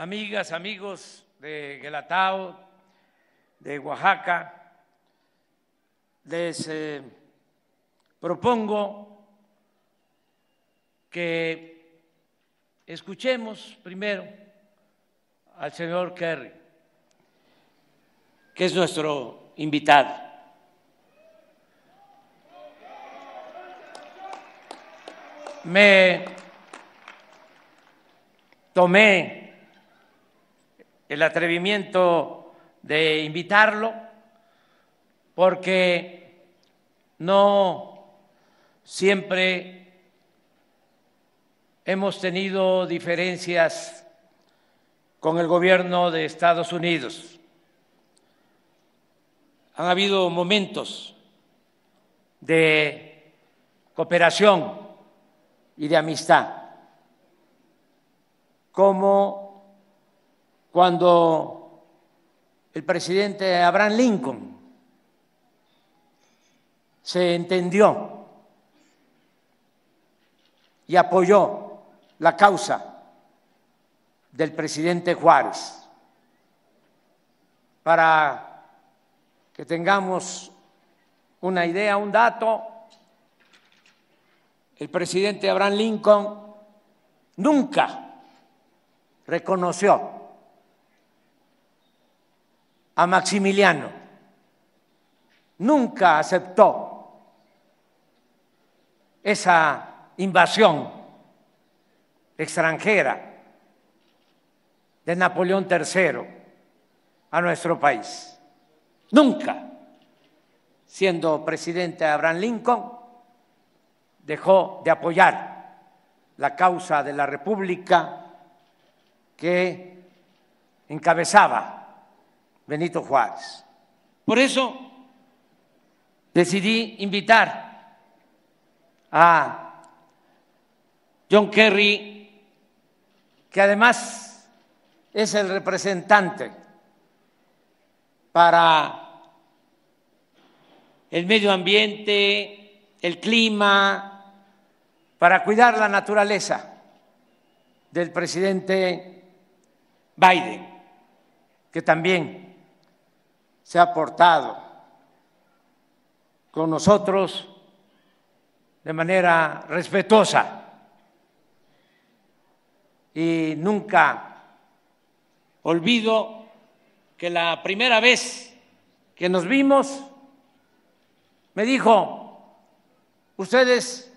amigas, amigos de Guelatao, de Oaxaca, les eh, propongo que escuchemos primero al señor Kerry, que es nuestro invitado. Me tomé el atrevimiento de invitarlo porque no siempre hemos tenido diferencias con el gobierno de Estados Unidos. Han habido momentos de cooperación y de amistad, como cuando el presidente Abraham Lincoln se entendió y apoyó la causa del presidente Juárez. Para que tengamos una idea, un dato, el presidente Abraham Lincoln nunca reconoció a Maximiliano, nunca aceptó esa invasión extranjera de Napoleón III a nuestro país. Nunca, siendo presidente Abraham Lincoln, dejó de apoyar la causa de la República que encabezaba Benito Juárez. Por eso decidí invitar a John Kerry, que además es el representante para el medio ambiente, el clima, para cuidar la naturaleza del presidente Biden, que también se ha portado con nosotros de manera respetuosa y nunca olvido que la primera vez que nos vimos me dijo, ustedes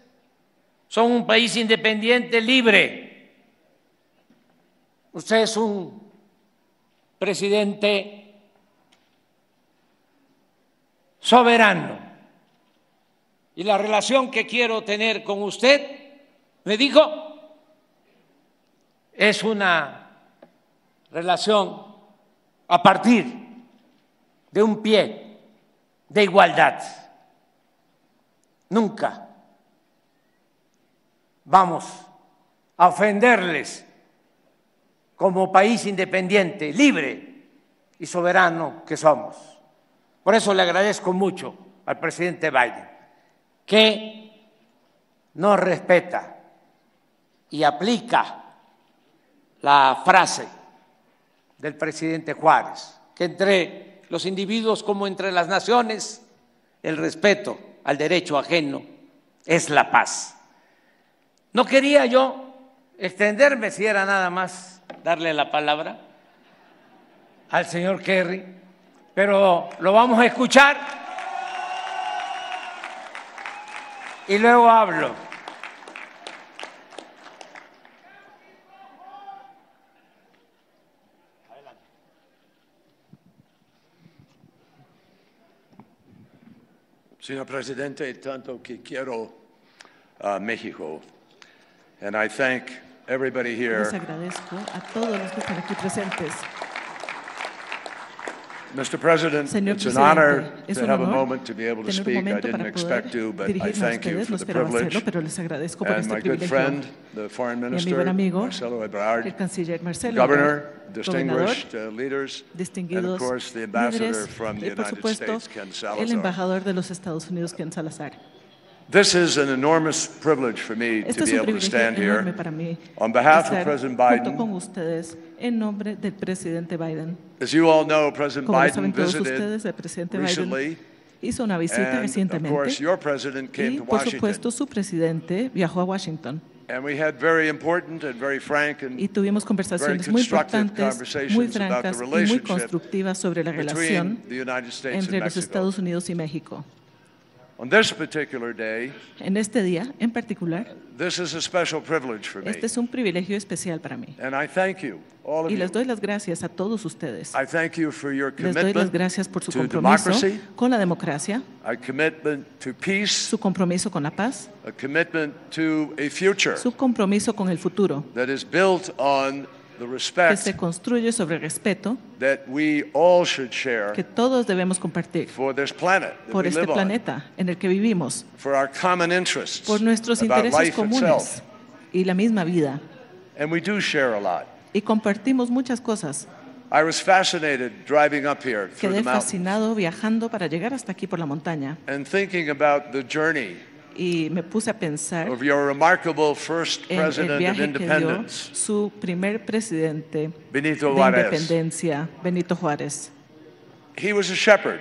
son un país independiente, libre. Usted es un presidente soberano. Y la relación que quiero tener con usted, me dijo, es una relación a partir de un pie de igualdad. Nunca vamos a ofenderles como país independiente, libre y soberano que somos. Por eso le agradezco mucho al presidente Biden que nos respeta y aplica la frase del presidente Juárez, que entre los individuos como entre las naciones, el respeto al derecho ajeno es la paz. No quería yo extenderme si era nada más darle la palabra al señor Kerry, pero lo vamos a escuchar y luego hablo. Señor presidente, tanto que quiero a México And I thank everybody here. Les agradezco a todos los que están aquí presentes. Mr. President, Señor it's an honor es to un have a moment to be able to speak. I didn't expect to, but I thank you for the privilege. hacerlo, pero les agradezco por And este my good friend, the Foreign Minister, amigo, Marcelo Ebrard, el canciller Marcelo Governor, distinguished uh, leaders, and of course the ambassador from the United supuesto States, Ken el Salazar. embajador de los Estados Unidos, Ken Salazar. This is an enormous privilege for me to Este es be able to stand here on behalf of President Biden. en nombre del presidente Biden. As you all know, President Como Biden saben todos visited ustedes, el presidente recently, Biden hizo una visita and of recientemente course your president came y, to por Washington. supuesto, su presidente viajó a Washington And we had very important and very frank and y tuvimos conversaciones muy constructive importantes, conversations muy about the francas y muy relationship constructivas sobre la relación between the United States entre and los Mexico. Estados Unidos y México. On this particular day, En este día, en particular, this is a special privilege for me. este es un privilegio especial para mí. And I thank you, all of Y you. les doy las gracias a todos ustedes. I thank you for your Les doy las commitment gracias por su to compromiso democracy, con la democracia, a commitment to peace, su compromiso con la paz, a commitment to a future su compromiso con el futuro, that is built on que se construye sobre el respeto that we all should share que todos debemos compartir for this planet that por este planeta en el que vivimos, for our common interests por nuestros intereses comunes y la misma vida. And we do share a lot. Y compartimos muchas cosas. I was fascinated driving up here Quedé fascinado viajando para llegar hasta aquí por la montaña and thinking about the journey y me puse a pensar of your remarkable first en el president of viaje que dio su primer presidente Benito de Juárez. independencia, Benito Juárez. He was a shepherd,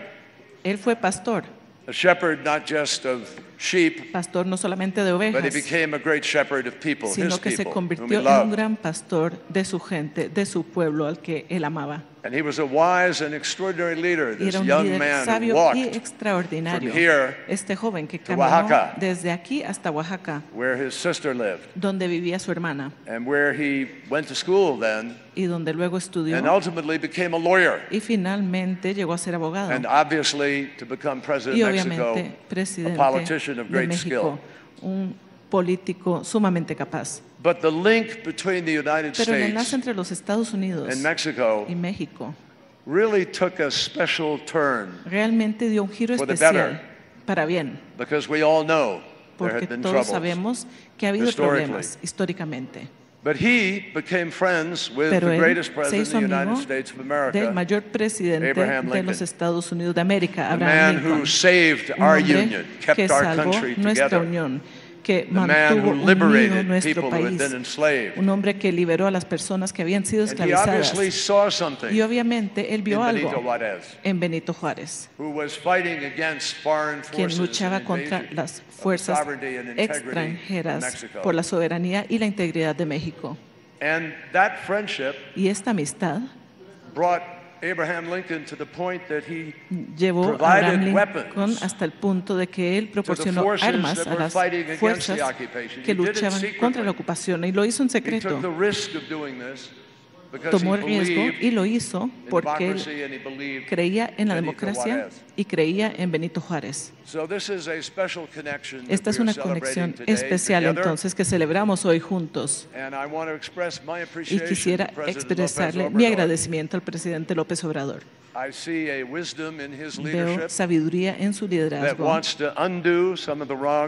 Él fue pastor, a shepherd not just of sheep, pastor no solamente de but he ovejas, became a great shepherd of people, his sino que se people, convirtió en un gran pastor de su gente, de su pueblo al que él amaba. And he was a wise and extraordinary leader, this era un young man who y walked extraordinario. from here Este joven que to Oaxaca. desde aquí hasta Oaxaca, where his sister lived donde vivía su hermana and where he went to school then y donde luego estudió and ultimately became a lawyer y finalmente llegó a ser abogado. and obviously to become president y of Mexico, a politician of de great México, skill. un político sumamente capaz. But the link between the United Pero el enlace States entre los Estados Unidos and Mexico y México really took a special turn realmente dio un giro For the especial better. para bien, because we all know there porque had been todos troubles. sabemos que ha habido historically. problemas históricamente. But he became friends with Pero the él greatest se president of hizo the United amigo States of del America, mayor presidente Abraham de Lincoln. los Estados Unidos de América, the Abraham man who Lincoln. saved Un our hombre union, kept que our salvó country nuestra together, unión, que mantuvo unido nuestro país, un hombre que liberó a las personas que habían sido esclavizadas. Y obviamente él vio algo en Benito Juárez, quien luchaba contra las fuerzas extranjeras por la soberanía y la integridad de México. Y esta amistad brought Abraham Lincoln to the point that he llevó a provided Abraham Lincoln weapons hasta el punto de que él proporcionó forces armas that a were las fighting against fuerzas the occupation. que He did it luchaban contra la ocupación y lo hizo en secreto. Tomó el riesgo y lo hizo porque él creía en la democracia y creía en Benito Juárez. So this is a special connection that Esta es una conexión especial entonces que celebramos hoy juntos. Y quisiera expresarle mi agradecimiento al presidente López Obrador. Veo sabiduría en su liderazgo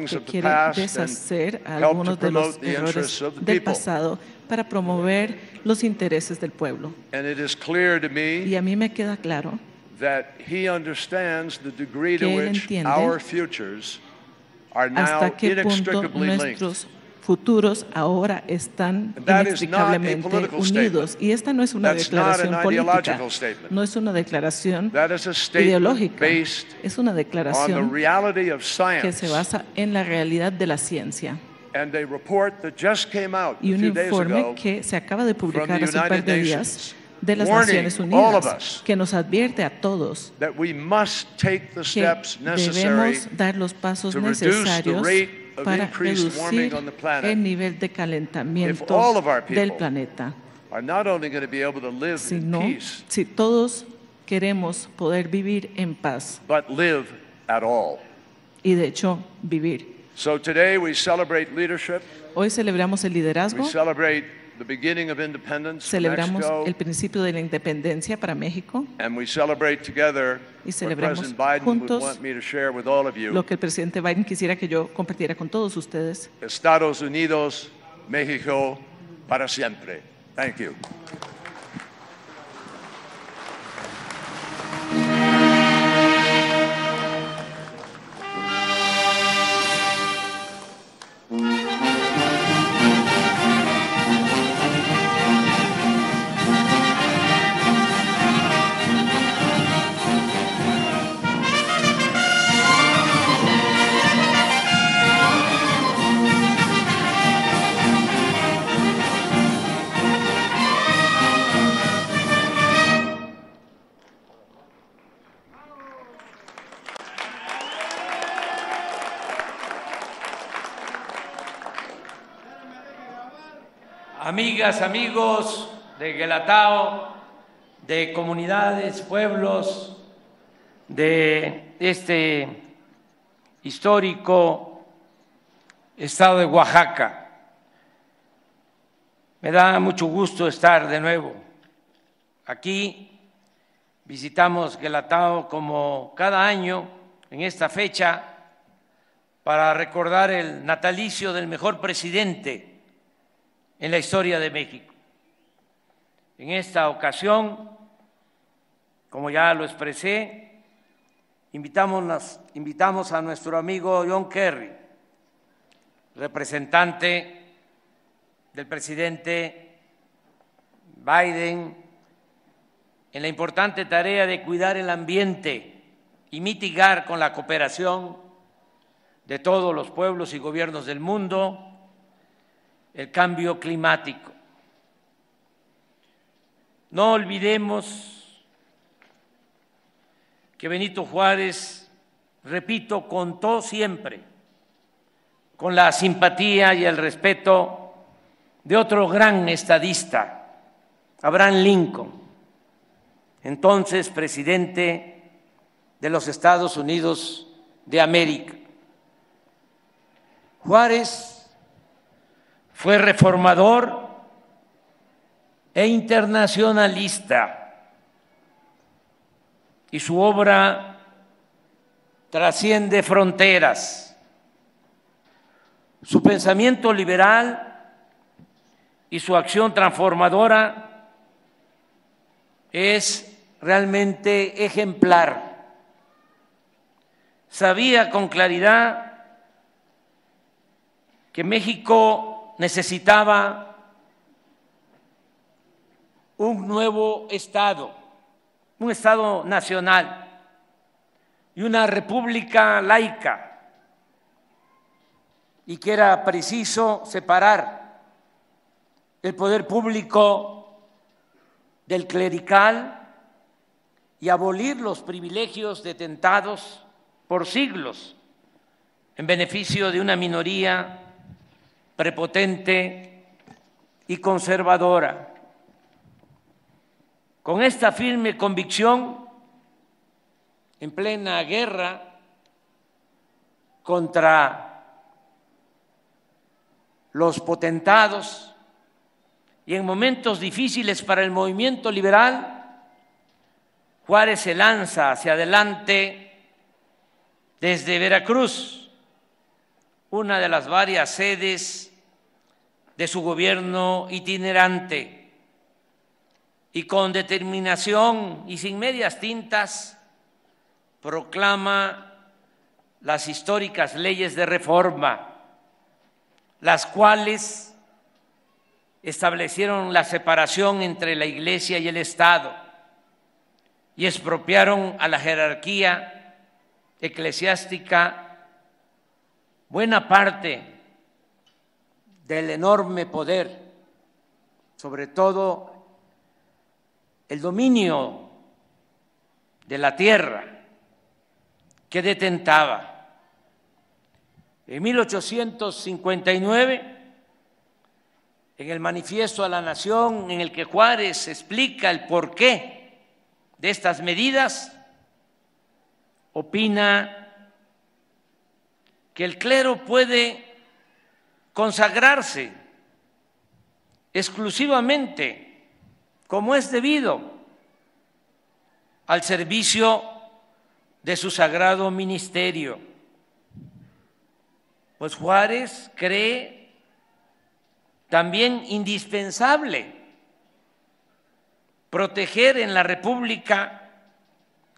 que quiere deshacer algunos de los errores del pasado para promover los intereses del pueblo. And it is clear to Y me a mí me queda claro that he understands the degree to que él which entiende our futures are now hasta qué punto inextricably linked. nuestros futuros ahora están political unidos. Y esta no es una That's declaración política, no es una declaración ideológica, based es una on the declaración reality of que se basa en la realidad de la ciencia. And a report that just came out Y a un informe que se acaba de publicar the hace un par United de Nations, días de las Naciones all of Unidas, us que nos advierte a todos that we must take the que steps necessary debemos dar los pasos to reduce the necesarios para increased warming reducir on the planet el nivel de calentamiento del planeta, are not only going to be able to live in sino peace, si todos queremos poder vivir en paz but live at all. y de hecho vivir. So today we celebrate leadership. Hoy celebramos el liderazgo, We celebrate the beginning of independence celebramos Mexico, el principio de la independencia para México, and we celebrate together Y what celebramos President Biden would juntos want me to share with all of you. lo que el presidente Biden quisiera que yo compartiera con todos ustedes. Estados Unidos, México, para siempre. Thank you. Amigos de Guelatao, de comunidades, pueblos de este histórico estado de Oaxaca. Me da mucho gusto estar de nuevo aquí. Visitamos Guelatao como cada año en esta fecha para recordar el natalicio del mejor presidente en la historia de México. En esta ocasión, como ya lo expresé, invitamos, a nuestro amigo John Kerry, representante del presidente Biden en la importante tarea de cuidar el ambiente y mitigar con la cooperación de todos los pueblos y gobiernos del mundo el cambio climático. No olvidemos que Benito Juárez, repito, contó siempre con la simpatía y el respeto de otro gran estadista, Abraham Lincoln, entonces presidente de los Estados Unidos de América. Juárez fue reformador e internacionalista y su obra trasciende fronteras. Su pensamiento liberal y su acción transformadora es realmente ejemplar. Sabía con claridad que México necesitaba un nuevo Estado, un Estado nacional y una república laica, y que era preciso separar el poder público del clerical y abolir los privilegios detentados por siglos en beneficio de una minoría prepotente y conservadora. Con esta firme convicción, en plena guerra contra los potentados y en momentos difíciles para el movimiento liberal, Juárez se lanza hacia adelante desde Veracruz, una de las varias sedes de su gobierno itinerante, y con determinación y sin medias tintas proclama las históricas leyes de reforma, las cuales establecieron la separación entre la Iglesia y el Estado y expropiaron a la jerarquía eclesiástica buena parte del enorme poder, sobre todo el dominio de la tierra que detentaba. En 1859, en el Manifiesto a la Nación, en el que Juárez explica el porqué de estas medidas, opina que el clero puede consagrarse exclusivamente, como es debido, al servicio de su sagrado ministerio. Pues Juárez cree también indispensable proteger en la República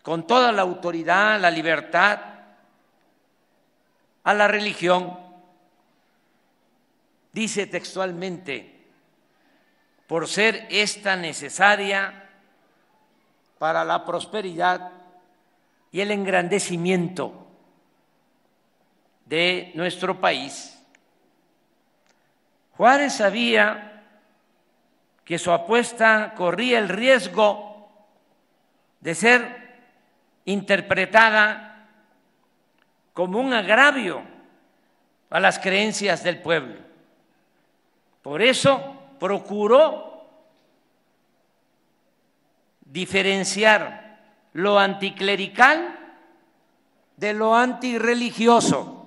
con toda la autoridad, la libertad, a la religión. Dice textualmente, por ser esta necesaria para la prosperidad y el engrandecimiento de nuestro país. Juárez sabía que su apuesta corría el riesgo de ser interpretada como un agravio a las creencias del pueblo. Por eso procuró diferenciar lo anticlerical de lo antirreligioso,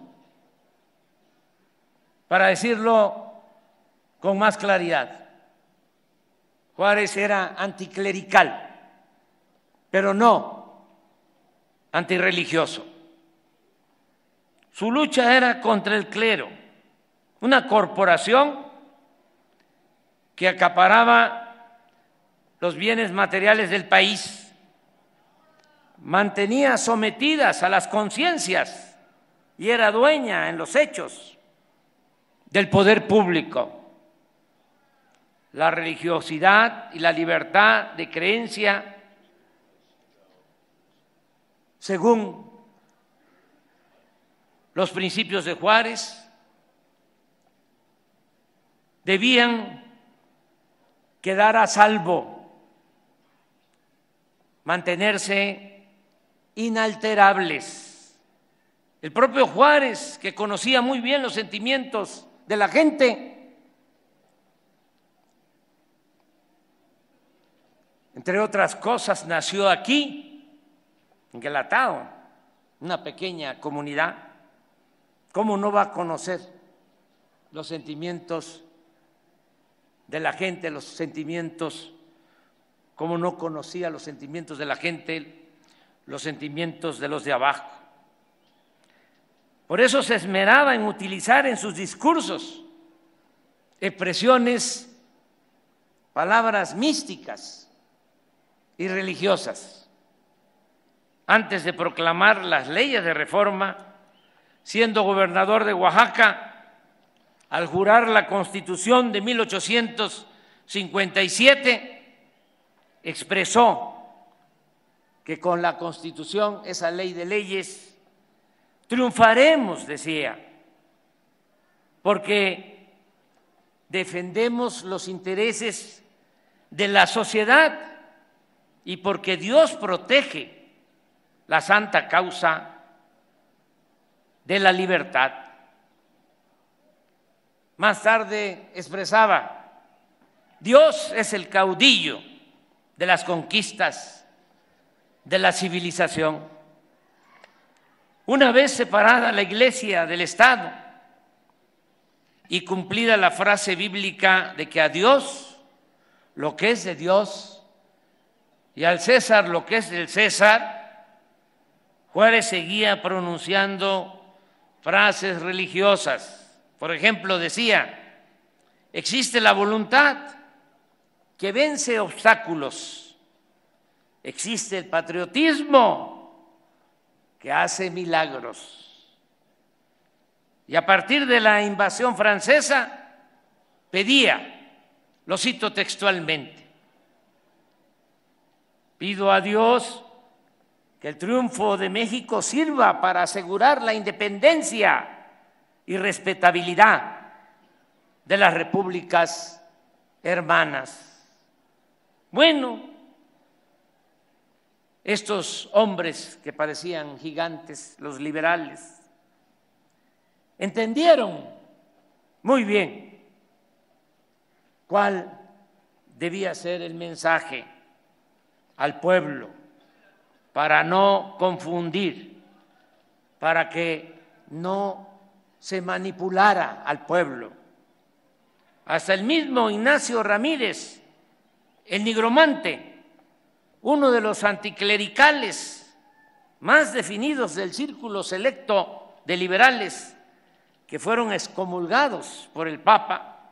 para decirlo con más claridad. Juárez era anticlerical, pero no antirreligioso. Su lucha era contra el clero, una corporación que acaparaba los bienes materiales del país, mantenía sometidas a las conciencias y era dueña en los hechos del poder público. La religiosidad y la libertad de creencia según los principios de Juárez, debían quedar a salvo, mantenerse inalterables. El propio Juárez, que conocía muy bien los sentimientos de la gente, Entre otras cosas, nació aquí, en Guelatao, una pequeña comunidad. ¿Cómo no va a conocer los sentimientos de la gente, los sentimientos, cómo no conocía los sentimientos de la gente, los sentimientos de los de abajo? Por eso se esmeraba en utilizar en sus discursos expresiones, palabras místicas y religiosas. Antes de proclamar las leyes de reforma, siendo gobernador de Oaxaca, al jurar la constitución de 1857, expresó que con la constitución, esa ley de leyes, triunfaremos, decía, porque defendemos los intereses de la sociedad y porque Dios protege la santa causa de la libertad. Más tarde expresaba, Dios es el caudillo de las conquistas de la civilización. Una vez separada la iglesia del Estado y cumplida la frase bíblica de que a Dios lo que es de Dios y al César lo que es del César, Juárez seguía pronunciando frases religiosas. Por ejemplo, decía, existe la voluntad que vence obstáculos, existe el patriotismo que hace milagros. Y a partir de la invasión francesa, pedía, lo cito textualmente, Pido a Dios que el triunfo de México sirva para asegurar la independencia y respetabilidad de las repúblicas hermanas. Bueno, estos hombres que parecían gigantes, los liberales, entendieron muy bien cuál debía ser el mensaje al pueblo, para no confundir, para que no se manipulara al pueblo. Hasta el mismo Ignacio Ramírez, el nigromante, uno de los anticlericales más definidos del círculo selecto de liberales que fueron excomulgados por el Papa,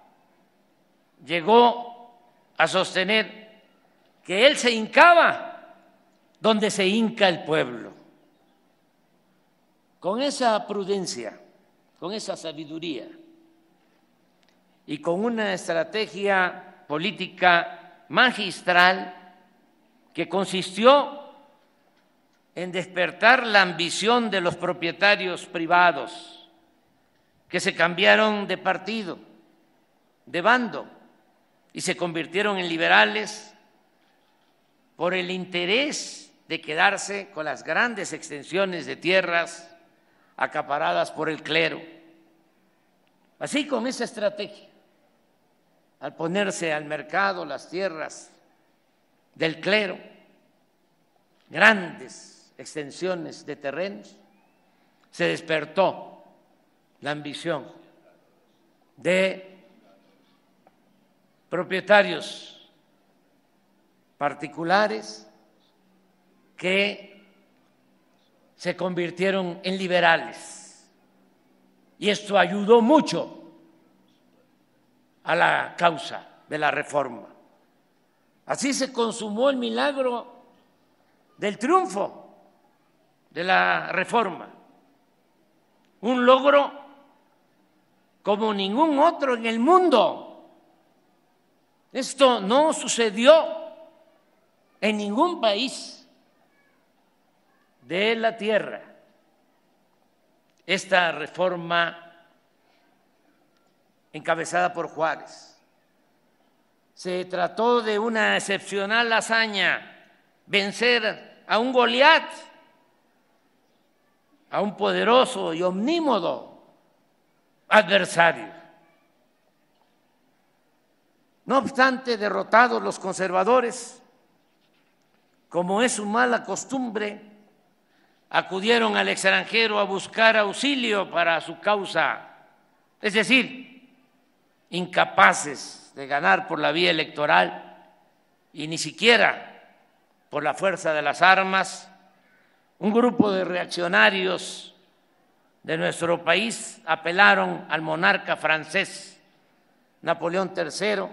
llegó a sostener que él se hincaba donde se hinca el pueblo. Con esa prudencia, con esa sabiduría y con una estrategia política magistral que consistió en despertar la ambición de los propietarios privados que se cambiaron de partido, de bando, y se convirtieron en liberales por el interés de quedarse con las grandes extensiones de tierras acaparadas por el clero. Así con esa estrategia al ponerse al mercado las tierras del clero, grandes extensiones de terrenos, se despertó la ambición de propietarios particulares que se convirtieron en liberales. Y esto ayudó mucho a la causa de la reforma. Así se consumó el milagro del triunfo de la reforma. Un logro como ningún otro en el mundo. Esto no sucedió en ningún país de la tierra. Esta reforma encabezada por Juárez. Se trató de una excepcional hazaña, vencer a un Goliat, a un poderoso y omnímodo adversario. No obstante, derrotados los conservadores, como es su mala costumbre, acudieron al extranjero a buscar auxilio para su causa, es decir, incapaces de ganar por la vía electoral y ni siquiera por la fuerza de las armas, un grupo de reaccionarios de nuestro país apelaron al monarca francés Napoleón III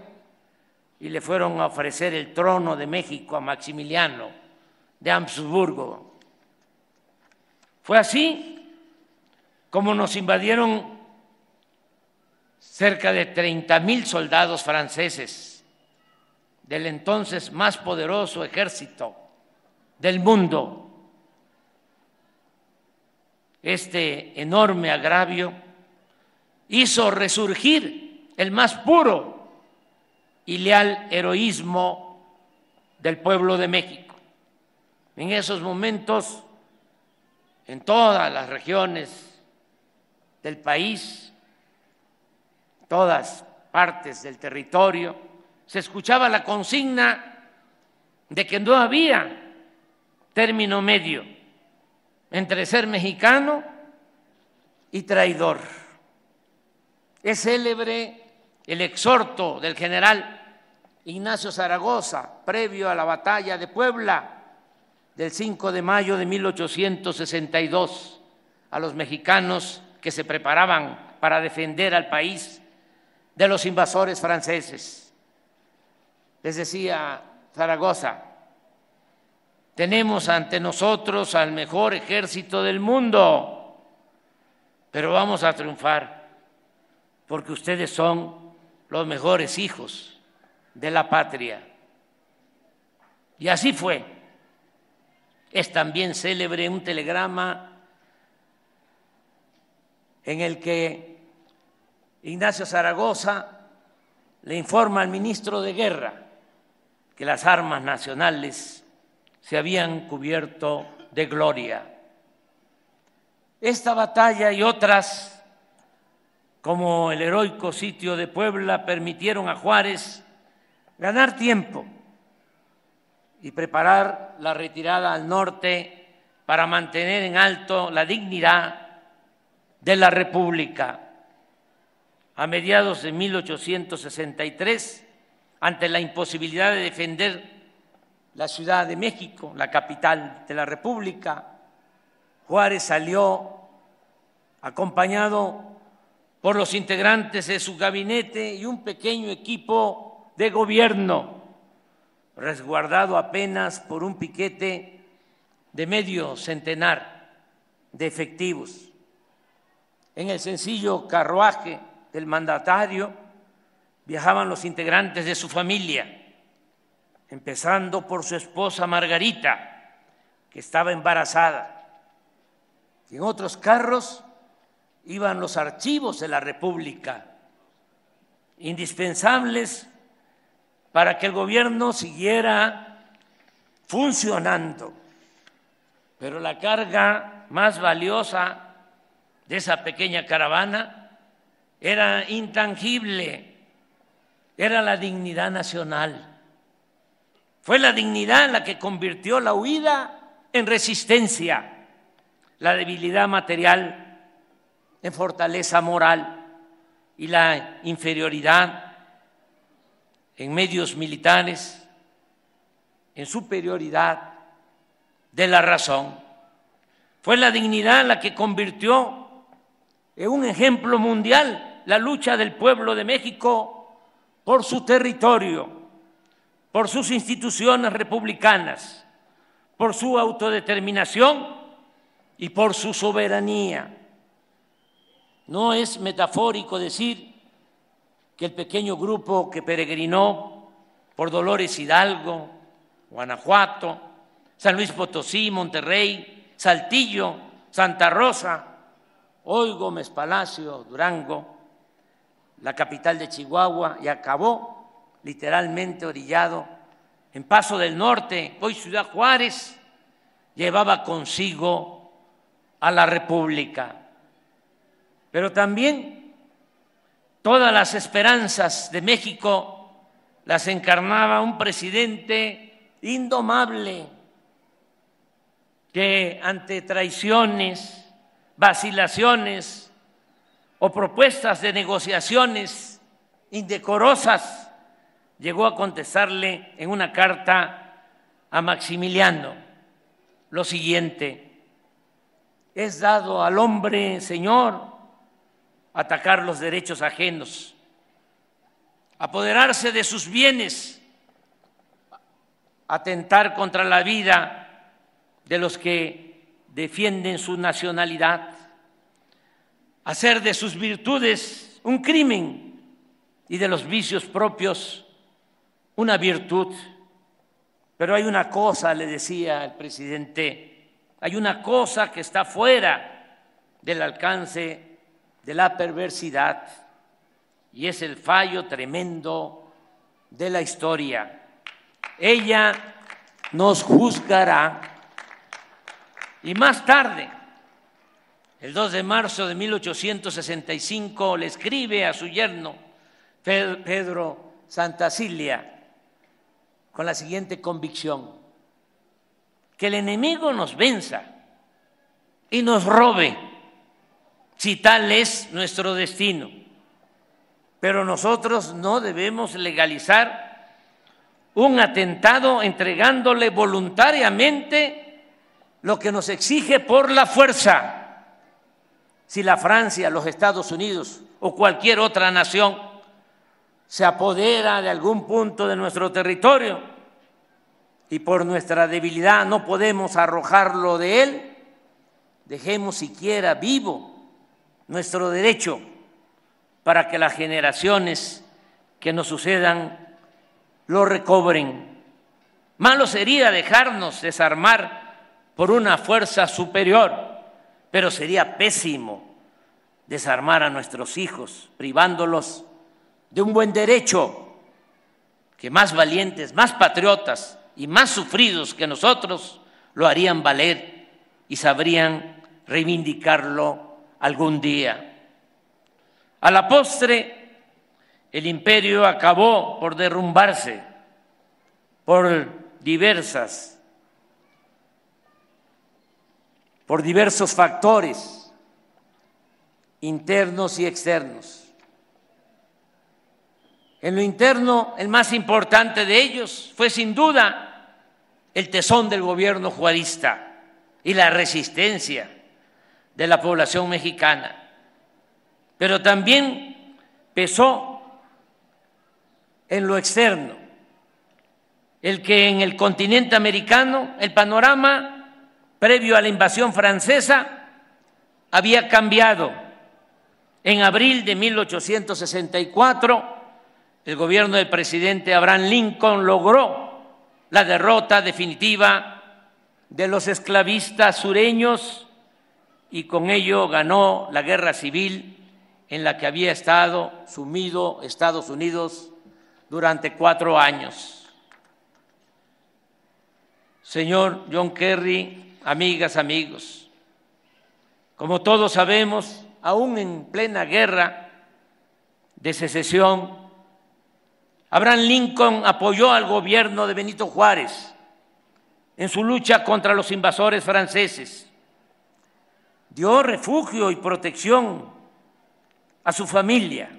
y le fueron a ofrecer el trono de México a Maximiliano de Habsburgo. Fue así como nos invadieron cerca de 30 mil soldados franceses del entonces más poderoso ejército del mundo. Este enorme agravio hizo resurgir el más puro y leal heroísmo del pueblo de México. En esos momentos, en todas las regiones del país, todas partes del territorio, se escuchaba la consigna de que no había término medio entre ser mexicano y traidor. Es célebre el exhorto del general Ignacio Zaragoza, previo a la batalla de Puebla del 5 de mayo de 1862, a los mexicanos que se preparaban para defender al país de los invasores franceses. Les decía Zaragoza, tenemos ante nosotros al mejor ejército del mundo, pero vamos a triunfar porque ustedes son los mejores hijos de la patria. Y así fue. Es también célebre un telegrama en el que Ignacio Zaragoza le informa al ministro de Guerra que las armas nacionales se habían cubierto de gloria. Esta batalla y otras como el heroico sitio de Puebla, permitieron a Juárez ganar tiempo y preparar la retirada al norte para mantener en alto la dignidad de la República. A mediados de 1863, ante la imposibilidad de defender la Ciudad de México, la capital de la República, Juárez salió acompañado por los integrantes de su gabinete y un pequeño equipo de gobierno, resguardado apenas por un piquete de medio centenar de efectivos. En el sencillo carruaje del mandatario viajaban los integrantes de su familia, empezando por su esposa Margarita, que estaba embarazada. En otros carros iban los archivos de la República, indispensables para que el gobierno siguiera funcionando. Pero la carga más valiosa de esa pequeña caravana era intangible, era la dignidad nacional. Fue la dignidad la que convirtió la huida en resistencia, la debilidad material en fortaleza moral y la inferioridad en medios militares en superioridad de la razón. Fue la dignidad la que convirtió en un ejemplo mundial la lucha del pueblo de México por su territorio por sus instituciones republicanas, por su autodeterminación y por su soberanía. No es metafórico decir que el pequeño grupo que peregrinó por Dolores Hidalgo, Guanajuato, San Luis Potosí, Monterrey, Saltillo, Santa Rosa, hoy Gómez Palacio, Durango, la capital de Chihuahua, y acabó literalmente orillado en Paso del Norte, hoy Ciudad Juárez, llevaba consigo a la República. Pero también todas las esperanzas de México las encarnaba un presidente indomable que ante traiciones, vacilaciones o propuestas de negociaciones indecorosas llegó a contestarle en una carta a Maximiliano lo siguiente, es dado al hombre, Señor, atacar los derechos ajenos, apoderarse de sus bienes, atentar contra la vida de los que defienden su nacionalidad, hacer de sus virtudes un crimen y de los vicios propios una virtud. Pero hay una cosa, le decía el presidente, hay una cosa que está fuera del alcance de la perversidad y es el fallo tremendo de la historia. Ella nos juzgará y más tarde, el 2 de marzo de 1865, le escribe a su yerno Pedro Santa Cilia con la siguiente convicción, que el enemigo nos venza y nos robe, si tal es nuestro destino. Pero nosotros no debemos legalizar un atentado entregándole voluntariamente lo que nos exige por la fuerza. Si la Francia, los Estados Unidos o cualquier otra nación se apodera de algún punto de nuestro territorio y por nuestra debilidad no podemos arrojarlo de él, dejemos siquiera vivo nuestro derecho para que las generaciones que nos sucedan lo recobren. Malo sería dejarnos desarmar por una fuerza superior, pero sería pésimo desarmar a nuestros hijos, privándolos de un buen derecho, que más valientes, más patriotas y más sufridos que nosotros lo harían valer y sabrían reivindicarlo algún día. A la postre, el imperio acabó por derrumbarse por diversas, por diversos factores internos y externos. En lo interno, el más importante de ellos fue sin duda el tesón del gobierno juarista y la resistencia de la población mexicana. Pero también pesó en lo externo, el que en el continente americano el panorama previo a la invasión francesa había cambiado. En abril de 1864, el gobierno del presidente Abraham Lincoln logró la derrota definitiva de los esclavistas sureños y con ello ganó la guerra civil en la que había estado sumido Estados Unidos durante cuatro años. Señor John Kerry, amigas, amigos, como todos sabemos, aún en plena guerra de secesión, Abraham Lincoln apoyó al gobierno de Benito Juárez en su lucha contra los invasores franceses. Dio refugio y protección a su familia,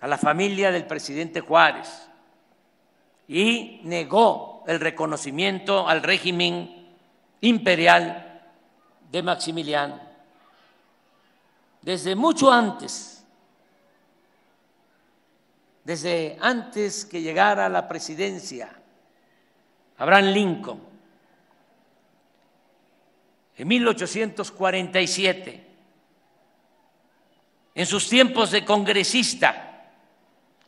a la familia del presidente Juárez, y negó el reconocimiento al régimen imperial de Maximiliano. Desde mucho antes desde antes que llegara a la presidencia, Abraham Lincoln, en 1847, en sus tiempos de congresista,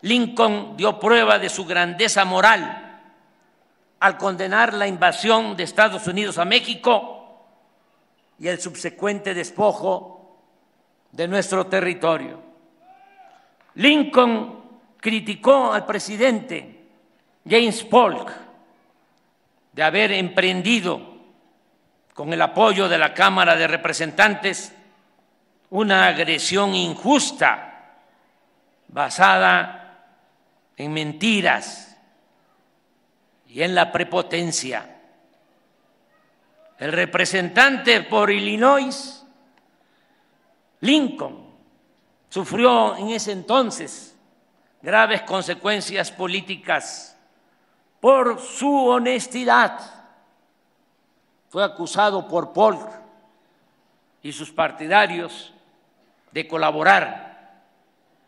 Lincoln dio prueba de su grandeza moral al condenar la invasión de Estados Unidos a México y el subsecuente despojo de nuestro territorio. Lincoln criticó al presidente James Polk de haber emprendido con el apoyo de la Cámara de Representantes una agresión injusta basada en mentiras y en la prepotencia. El representante por Illinois, Lincoln, sufrió en ese entonces graves consecuencias políticas por su honestidad. Fue acusado por Polk y sus partidarios de colaborar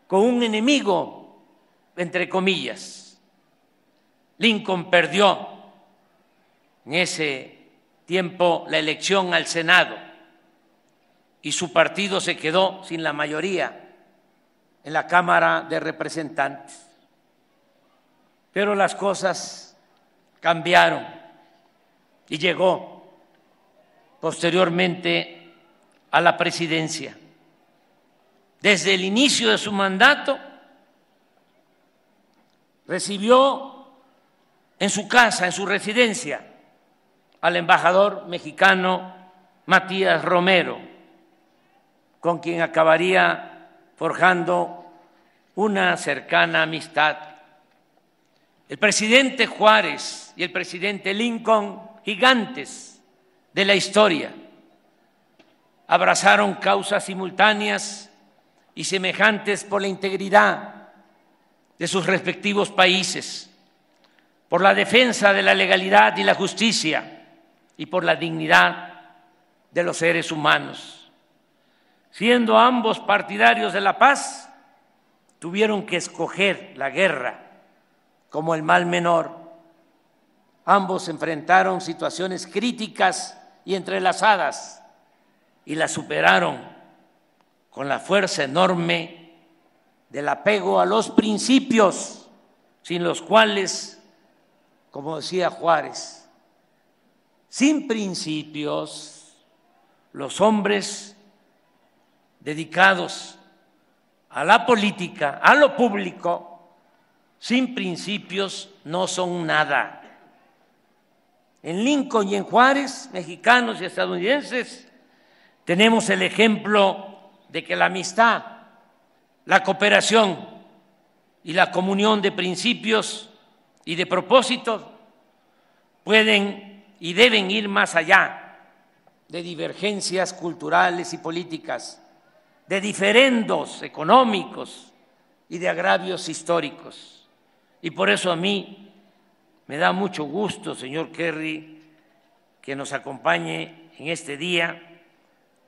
con un enemigo, entre comillas. Lincoln perdió en ese tiempo la elección al Senado y su partido se quedó sin la mayoría en la Cámara de Representantes. Pero las cosas cambiaron y llegó posteriormente a la presidencia. Desde el inicio de su mandato recibió en su casa, en su residencia, al embajador mexicano Matías Romero, con quien acabaría forjando una cercana amistad. El presidente Juárez y el presidente Lincoln, gigantes de la historia, abrazaron causas simultáneas y semejantes por la integridad de sus respectivos países, por la defensa de la legalidad y la justicia y por la dignidad de los seres humanos siendo ambos partidarios de la paz, tuvieron que escoger la guerra como el mal menor. Ambos enfrentaron situaciones críticas y entrelazadas y las superaron con la fuerza enorme del apego a los principios, sin los cuales, como decía Juárez, sin principios los hombres dedicados a la política, a lo público, sin principios no son nada. En Lincoln y en Juárez, mexicanos y estadounidenses, tenemos el ejemplo de que la amistad, la cooperación y la comunión de principios y de propósitos pueden y deben ir más allá de divergencias culturales y políticas de diferendos económicos y de agravios históricos. Y por eso a mí me da mucho gusto, señor Kerry, que nos acompañe en este día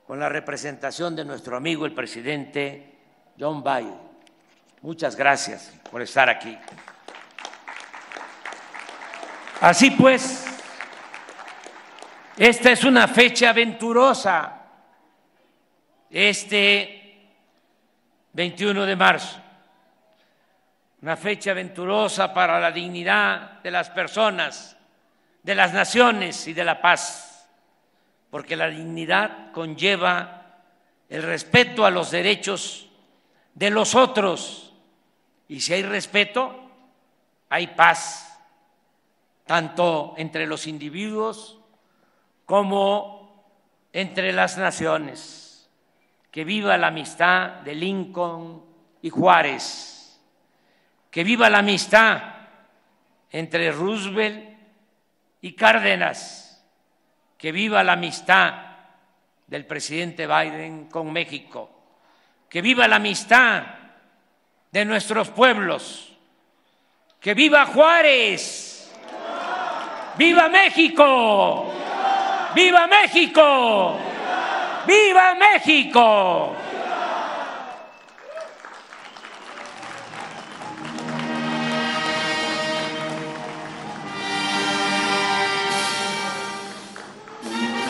con la representación de nuestro amigo el presidente John Biden. Muchas gracias por estar aquí. Así pues, esta es una fecha aventurosa este 21 de marzo, una fecha aventurosa para la dignidad de las personas, de las naciones y de la paz, porque la dignidad conlleva el respeto a los derechos de los otros, y si hay respeto, hay paz, tanto entre los individuos como entre las naciones. Que viva la amistad de Lincoln y Juárez, que viva la amistad entre Roosevelt y Cárdenas, que viva la amistad del presidente Biden con México, que viva la amistad de nuestros pueblos, que viva Juárez, viva México, viva México, viva México.